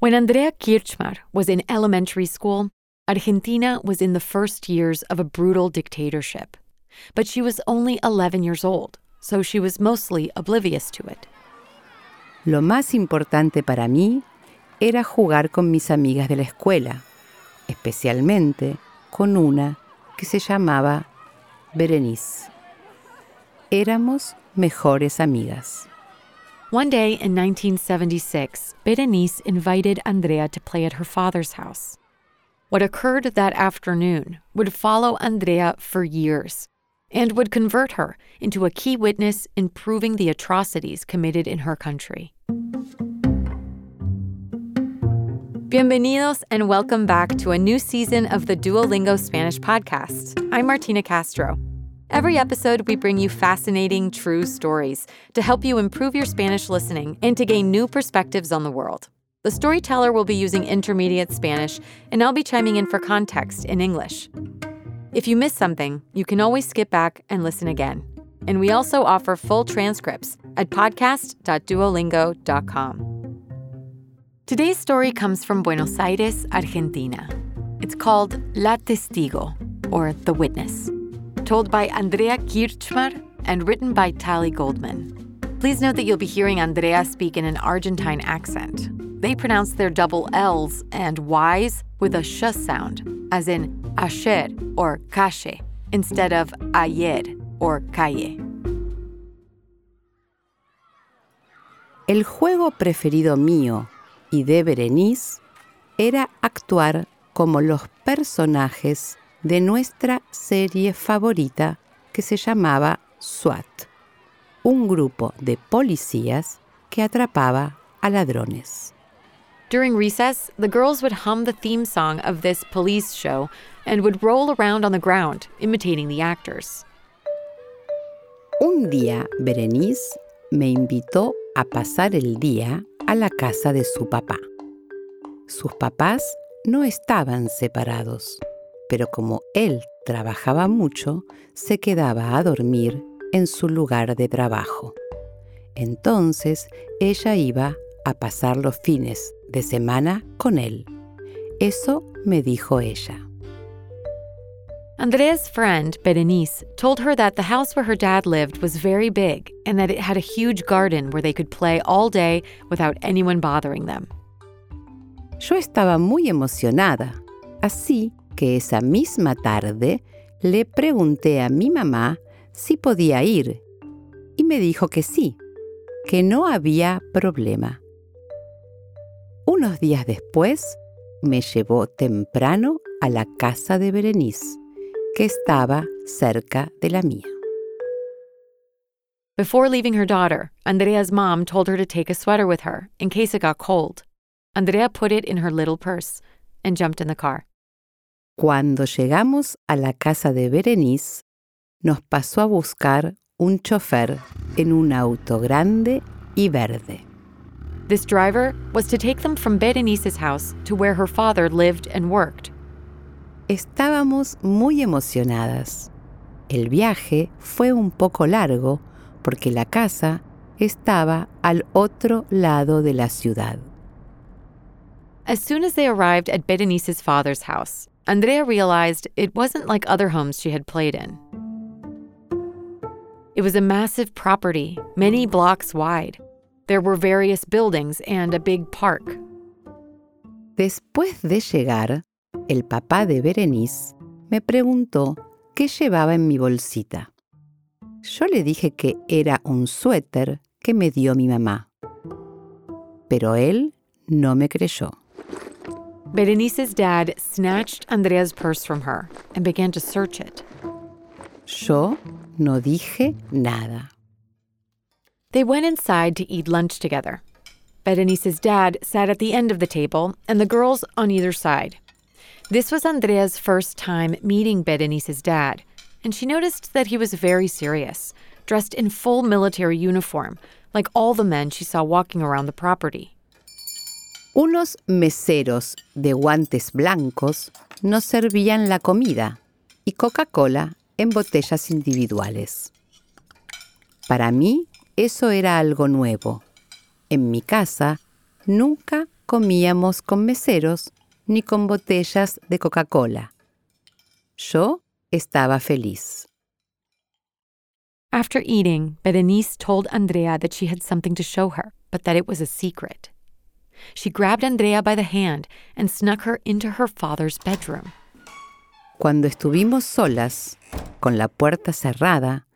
When Andrea Krichmar was in elementary school, Argentina was in the first years of a brutal dictatorship. But she was only 11 years old, so she was mostly oblivious to it. Lo más importante para mí era jugar con mis amigas de la escuela, especialmente con una que se llamaba Berenice. Éramos mejores amigas. One day in 1976, Berenice invited Andrea to play at her father's house. What occurred that afternoon would follow Andrea for years and would convert her into a key witness in proving the atrocities committed in her country. Bienvenidos and welcome back to a new season of the Duolingo Spanish podcast. I'm Martina Castro. Every episode, we bring you fascinating, true stories to help you improve your Spanish listening and to gain new perspectives on the world. The storyteller will be using intermediate Spanish, and I'll be chiming in for context in English. If you miss something, you can always skip back and listen again. And we also offer full transcripts at podcast.duolingo.com. Today's story comes from Buenos Aires, Argentina. It's called La Testigo, or The Witness, told by Andrea Krichmar and written by Tali Goldman. Please note that you'll be hearing Andrea speak in an Argentine accent. They pronounce their double L's and Y's with a sh sound, as in ayer or calle, instead of ayer or calle. El juego preferido mío y de Berenice era actuar como los personajes de nuestra serie favorita que se llamaba SWAT, un grupo de policías que atrapaba a ladrones. During recess, the girls would hum the theme song of this police show and would roll around on the ground, imitating the actors. Un día, Berenice me invitó a pasar el día a la casa de su papá. Sus papás no estaban separados, pero como él trabajaba mucho, se quedaba a dormir en su lugar de trabajo. Entonces ella iba a pasar los fines de semana con él. Eso me dijo ella. Andrea's friend, Berenice, told her that the house where her dad lived was very big and that it had a huge garden where they could play all day without anyone bothering them. Yo estaba muy emocionada, así que esa misma tarde le pregunté a mi mamá si podía ir y me dijo que sí, que no había problema. Unos días después me llevó temprano a la casa de Berenice que estaba cerca de la mía. Before leaving her daughter, Andrea's mom told her to take a sweater with her in case it got cold. Andrea put it in her little purse and jumped in the car. Cuando llegamos a la casa de Berenice, nos pasó a buscar un chofer en un auto grande y verde. This driver was to take them from Berenice's house to where her father lived and worked. Estábamos muy emocionadas. El viaje fue un poco largo porque la casa estaba al otro lado de la ciudad. As soon as they arrived at Berenice's father's house, Andrea realized it wasn't like other homes she had played in. It was a massive property, many blocks wide. There were various buildings and a big park. Después de llegar, el papá de Berenice me preguntó qué llevaba en mi bolsita. Yo le dije que era un suéter que me dio mi mamá. Pero él no me creyó. Berenice's dad snatched Andrea's purse from her and began to search it. Yo no dije nada. They went inside to eat lunch together. Berenice's dad sat at the end of the table and the girls on either side. This was Andrea's first time meeting Berenice's dad, and she noticed that he was very serious, dressed in full military uniform, like all the men she saw walking around the property. Unos meseros de guantes blancos nos servían la comida y Coca-Cola en botellas individuales. Para mí eso era algo nuevo. En mi casa nunca comíamos con meseros ni con botellas de Coca-Cola. Yo estaba feliz. After eating, Berenice told Andrea that she had something to show her, but that it was a secret. She grabbed Andrea by the hand and snuck her into her father's bedroom. Cuando estuvimos solas, con la puerta cerrada,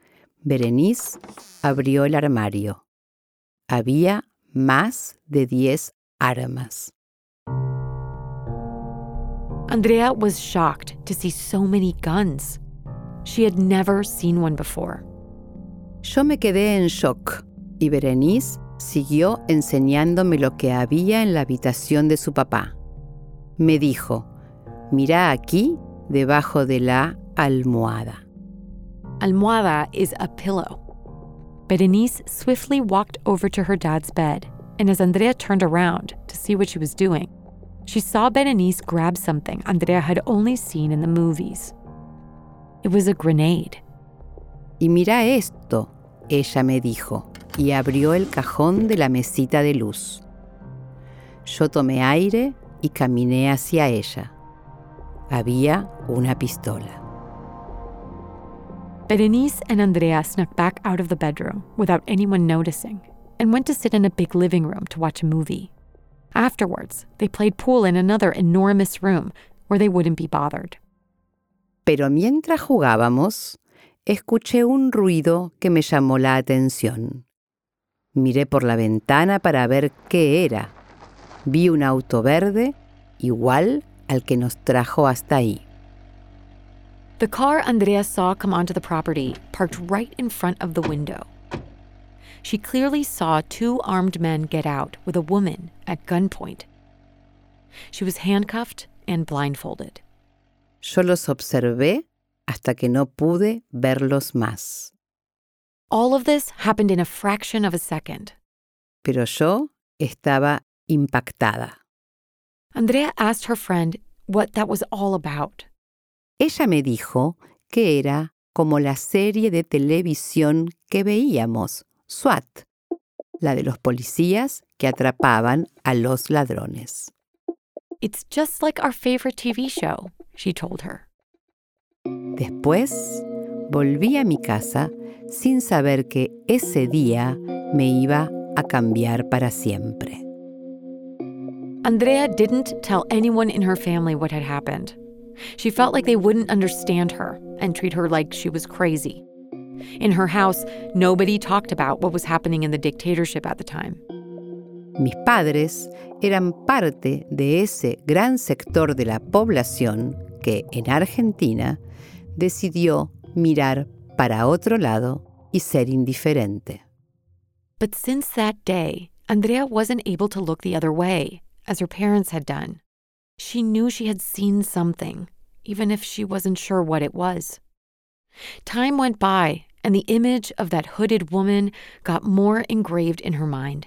Berenice abrió el armario. Había más de diez armas. Andrea was shocked to see so many guns. She had never seen one before. Yo me quedé en shock y Berenice siguió enseñándome lo que había en la habitación de su papá. Me dijo, mira aquí debajo de la almohada. Almohada is a pillow. Berenice swiftly walked over to her dad's bed, and as Andrea turned around to see what she was doing, she saw Berenice grab something Andrea had only seen in the movies. It was a grenade. Y mira esto, ella me dijo, y abrió el cajón de la mesita de luz. Yo tomé aire y caminé hacia ella. Había una pistola. Berenice and Andrea snuck back out of the bedroom without anyone noticing and went to sit in a big living room to watch a movie. Afterwards, they played pool in another enormous room where they wouldn't be bothered. Pero mientras jugábamos, escuché un ruido que me llamó la atención. Miré por la ventana para ver qué era. Vi un auto verde igual al que nos trajo hasta ahí. The car Andrea saw come onto the property parked right in front of the window. She clearly saw two armed men get out with a woman at gunpoint. She was handcuffed and blindfolded. Yo los observé hasta que no pude verlos más. All of this happened in a fraction of a second. Pero yo estaba impactada. Andrea asked her friend what that was all about. Ella me dijo que era como la serie de televisión que veíamos, SWAT, la de los policías que atrapaban a los ladrones. It's just like our favorite TV show, she told her. Después volví a mi casa sin saber que ese día me iba a cambiar para siempre. Andrea didn't tell anyone in her family what had happened. She felt like they wouldn't understand her and treat her like she was crazy. In her house, nobody talked about what was happening in the dictatorship at the time. Mis padres eran parte de ese gran sector de la población que en Argentina decidió mirar para otro lado y ser indiferente. But since that day, Andrea wasn't able to look the other way, as her parents had done. She knew she had seen something, even if she wasn't sure what it was. Time went by, and the image of that hooded woman got more engraved in her mind.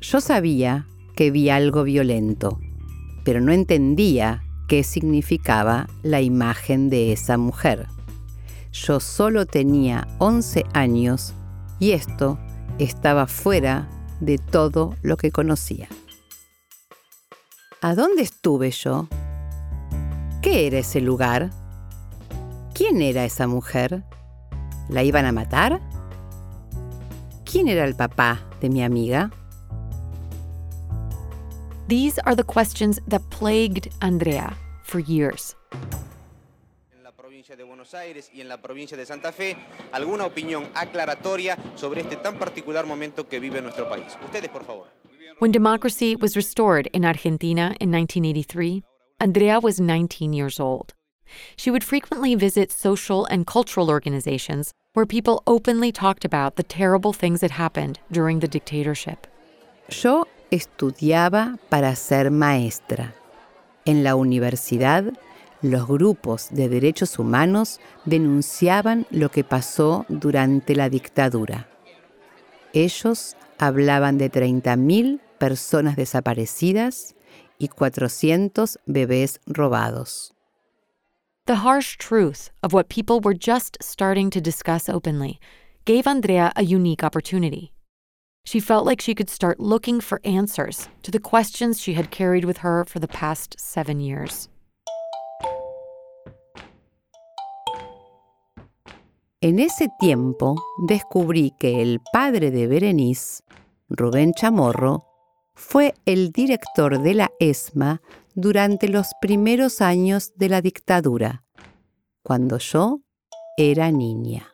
Yo sabía que vi algo violento, pero no entendía qué significaba la imagen de esa mujer. Yo solo tenía 11 años y esto estaba fuera de todo lo que conocía. ¿A dónde estuve yo? ¿Qué era ese lugar? ¿Quién era esa mujer? ¿La iban a matar? ¿Quién era el papá de mi amiga? These are the questions that plagued Andrea for years. En la provincia de Buenos Aires y en la provincia de Santa Fe, alguna opinión aclaratoria sobre este tan particular momento que vive nuestro país. Ustedes, por favor. When democracy was restored in Argentina in 1983, Andrea was 19 years old. She would frequently visit social and cultural organizations where people openly talked about the terrible things that happened during the dictatorship. Yo estudiaba para ser maestra. En la universidad, los grupos de derechos humanos denunciaban lo que pasó durante la dictadura. Ellos hablaban de 30.000 personas desaparecidas y 400 bebés robados. The harsh truth of what people were just starting to discuss openly gave Andrea a unique opportunity. She felt like she could start looking for answers to the questions she had carried with her for the past seven years. En ese tiempo descubrí que el padre de Berenice, Rubén Chamorro, fue el director de la ESMA durante los primeros años de la dictadura, cuando yo era niña.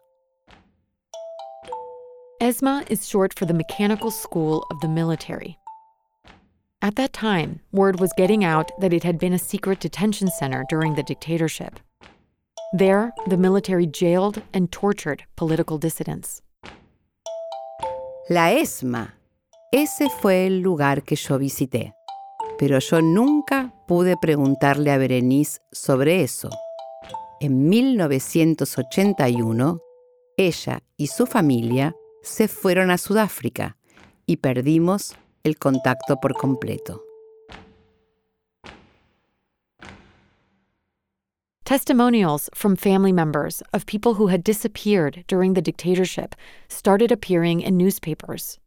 ESMA is short for the Mechanical School of the Military. At that time, word was getting out that it had been a secret detention center during the dictatorship. There, the military jailed and tortured political dissidents. La ESMA. Ese fue el lugar que yo visité. Pero yo nunca pude preguntarle a Berenice sobre eso. En 1981, ella y su familia se fueron a Sudáfrica y perdimos el contacto por completo. Testimonials from family members of people who had disappeared during the dictatorship started appearing in newspapers.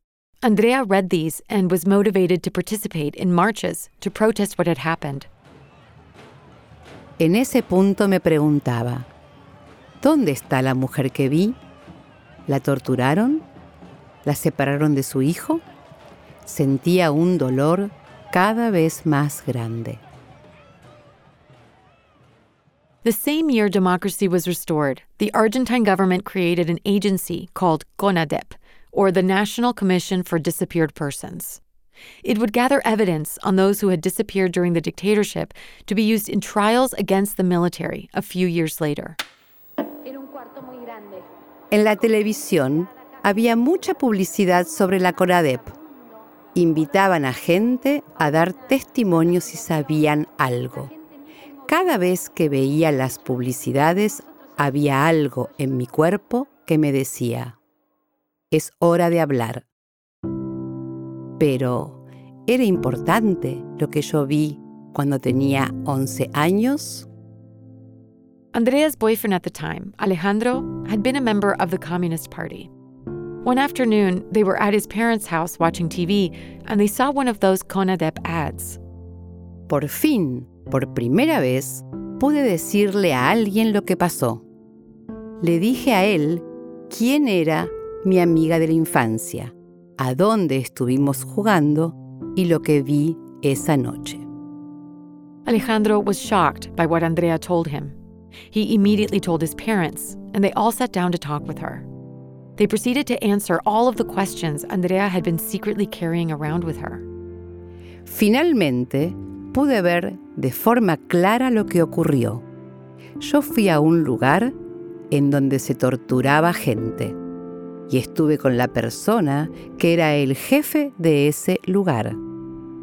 Andrea read these and was motivated to participate in marches to protest what had happened. En ese punto me preguntaba, ¿dónde está la mujer que vi? ¿La torturaron? ¿La separaron de su hijo? Sentía un dolor cada vez más grande. The same year democracy was restored, the Argentine government created an agency called CONADEP, or the National Commission for Disappeared Persons. It would gather evidence on those who had disappeared during the dictatorship to be used in trials against the military a few years later. En la televisión había mucha publicidad sobre la CONADEP. Invitaban a gente a dar testimonio si sabían algo. Cada vez que veía las publicidades había algo en mi cuerpo que me decía, es hora de hablar. Pero, ¿era importante lo que yo vi cuando tenía 11 años? Andrea's boyfriend at the time, Alejandro, had been a member of the Communist Party. One afternoon, they were at his parents' house watching TV and they saw one of those CONADEP ads. Por fin, por primera vez, pude decirle a alguien lo que pasó. Le dije a él quién era mi amiga de la infancia, a dónde estuvimos jugando y lo que vi esa noche. Alejandro was shocked by what Andrea told him. He immediately told his parents, and they all sat down to talk with her. They proceeded to answer all of the questions Andrea had been secretly carrying around with her. Finalmente, pude ver de forma clara lo que ocurrió. Yo fui a un lugar en donde se torturaba gente y estuve con la persona que era el jefe de ese lugar,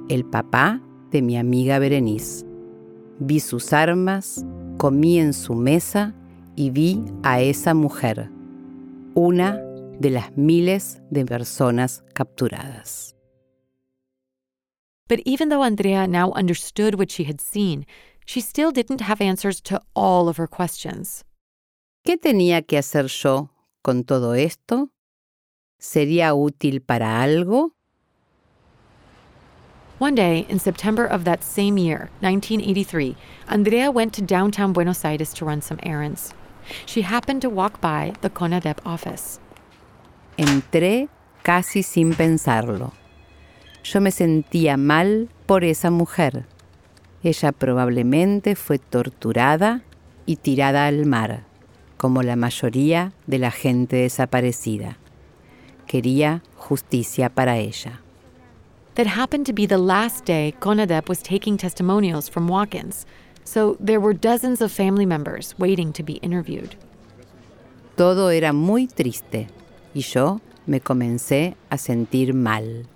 el papá de mi amiga Berenice. Vi sus armas, comí en su mesa y vi a esa mujer, una de las miles de personas capturadas. But even though Andrea now understood what she had seen, she still didn't have answers to all of her questions. ¿Qué tenía que hacer yo con todo esto? ¿Sería útil para algo? One day in September of that same year, 1983, Andrea went to downtown Buenos Aires to run some errands. She happened to walk by the CONADEP office. Entré casi sin pensarlo. Yo me sentía mal por esa mujer. Ella probablemente fue torturada y tirada al mar, como la mayoría de la gente desaparecida. Quería justicia para ella. That happened to be the last day CONADEP was taking testimonials from walk ins, so there were dozens of family members waiting to be interviewed. Todo era muy triste y yo me comencé a sentir mal.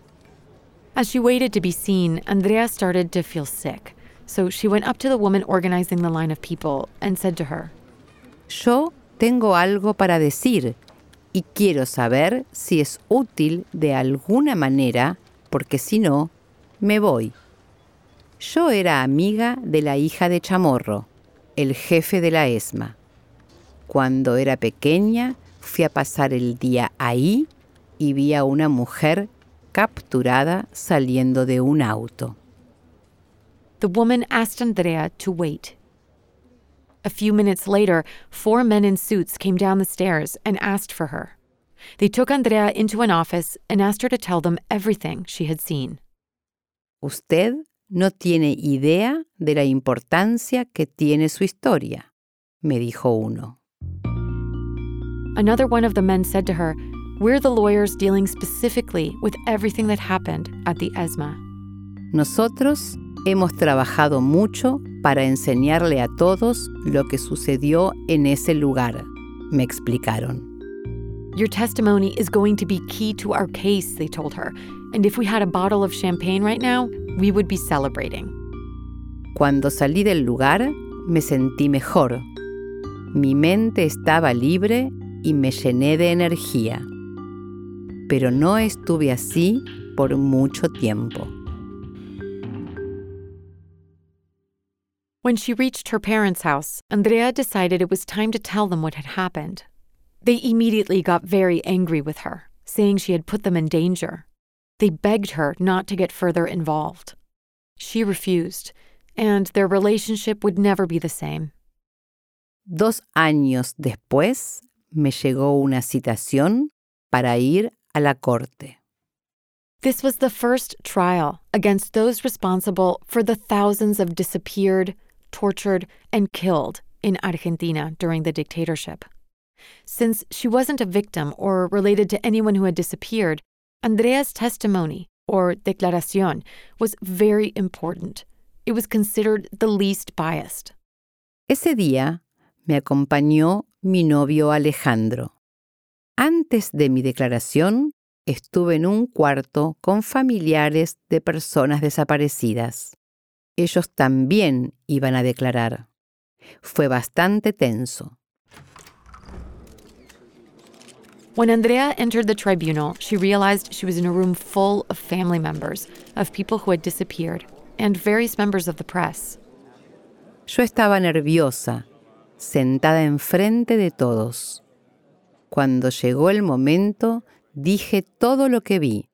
As she waited to be seen, Andrea started to feel sick, so she went up to the woman organizing the line of people and said to her, Yo tengo algo para decir y quiero saber si es útil de alguna manera, porque si no, me voy. Yo era amiga de la hija de Chamorro, el jefe de la ESMA. Cuando era pequeña, fui a pasar el día ahí y vi a una mujer capturada saliendo de un auto. The woman asked Andrea to wait. A few minutes later, four men in suits came down the stairs and asked for her. They took Andrea into an office and asked her to tell them everything she had seen. Usted no tiene idea de la importancia que tiene su historia, me dijo uno. Another one of the men said to her, We're the lawyers dealing specifically with everything that happened at the ESMA. Nosotros hemos trabajado mucho para enseñarle a todos lo que sucedió en ese lugar, me explicaron. Your testimony is going to be key to our case, they told her. And if we had a bottle of champagne right now, we would be celebrating. Cuando salí del lugar, me sentí mejor. Mi mente estaba libre y me llené de energía. Pero no estuve así por mucho tiempo. When she reached her parents' house, Andrea decided it was time to tell them what had happened. They immediately got very angry with her, saying she had put them in danger. They begged her not to get further involved. She refused, and their relationship would never be the same. Dos años después me llegó una citación para ir a la corte. This was the first trial against those responsible for the thousands of disappeared, tortured, and killed in Argentina during the dictatorship. Since she wasn't a victim or related to anyone who had disappeared, Andrea's testimony, or declaración, was very important. It was considered the least biased. Ese día me acompañó mi novio Alejandro. Antes de mi declaración, estuve en un cuarto con familiares de personas desaparecidas. Ellos también iban a declarar. Fue bastante tenso. When Andrea entered the tribunal, she realized she was in a room full of family members, of people who had disappeared, and various members of the press. Yo estaba nerviosa, sentada enfrente de todos. Cuando llegó el momento, dije todo lo que vi.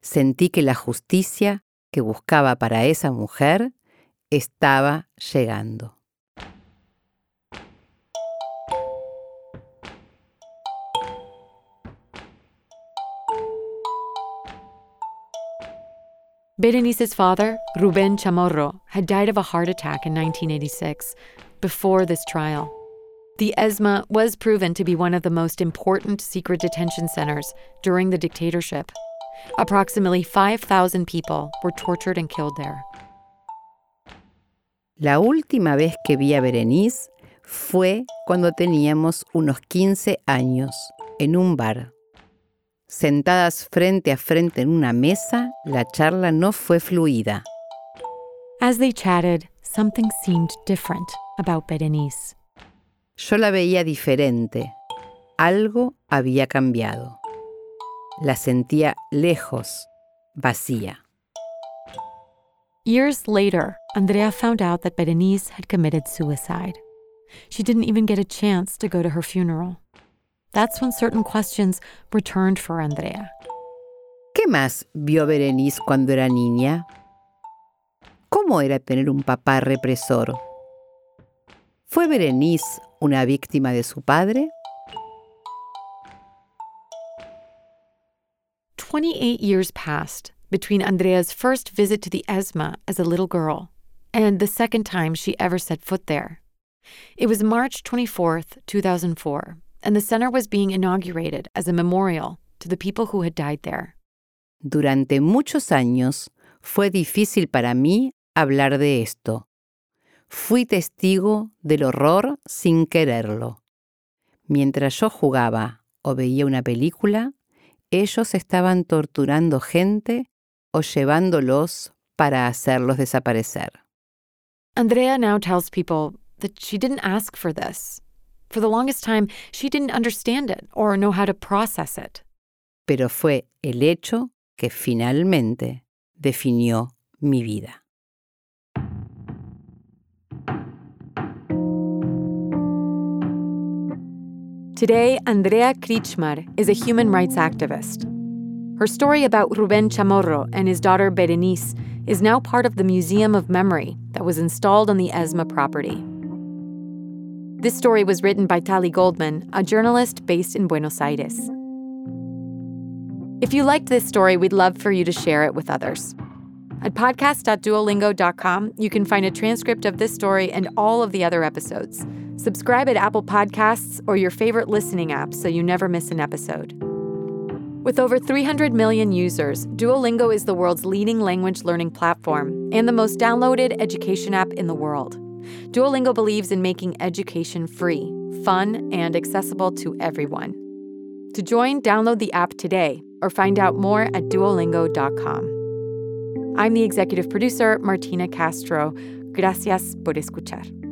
Sentí que la justicia que buscaba para esa mujer estaba llegando. Berenice's father, Ruben Chamorro, had died of a heart attack in 1986, before this trial. The ESMA was proven to be one of the most important secret detention centers during the dictatorship. Approximately 5,000 people were tortured and killed there. La última vez que vi a Berenice fue cuando teníamos unos 15 años, en un bar. Sentadas frente a frente en una mesa, la charla no fue fluida. As they chatted, something seemed different about Berenice. Yo la veía diferente. Algo había cambiado. La sentía lejos, vacía. Years later, Andrea found out that Berenice had committed suicide. She didn't even get a chance to go to her funeral. That's when certain questions returned for Andrea. ¿Qué más vio Berenice cuando era niña? ¿Cómo era tener un papá represor? ¿Fue Berenice una víctima de su padre? 28 years passed between Andrea's first visit to the ESMA as a little girl and the second time she ever set foot there. It was March 24th, 2004, and the center was being inaugurated as a memorial to the people who had died there. Durante muchos años fue difícil para mí hablar de esto. Fui testigo del horror sin quererlo. Mientras yo jugaba o veía una película, ellos estaban torturando gente o llevándolos para hacerlos desaparecer. Andrea now tells people that she didn't ask for this. For the longest time, she didn't understand it or know how to process it. Pero fue el hecho que finalmente definió mi vida. Today, Andrea Krichmar is a human rights activist. Her story about Ruben Chamorro and his daughter Berenice is now part of the Museum of Memory that was installed on the ESMA property. This story was written by Tali Goldman, a journalist based in Buenos Aires. If you liked this story, we'd love for you to share it with others. At podcast.duolingo.com, you can find a transcript of this story and all of the other episodes. Subscribe at Apple Podcasts or your favorite listening app so you never miss an episode. With over 300 million users, Duolingo is the world's leading language learning platform and the most downloaded education app in the world. Duolingo believes in making education free, fun, and accessible to everyone. To join, download the app today or find out more at duolingo.com. I'm the executive producer, Martina Castro. Gracias por escuchar.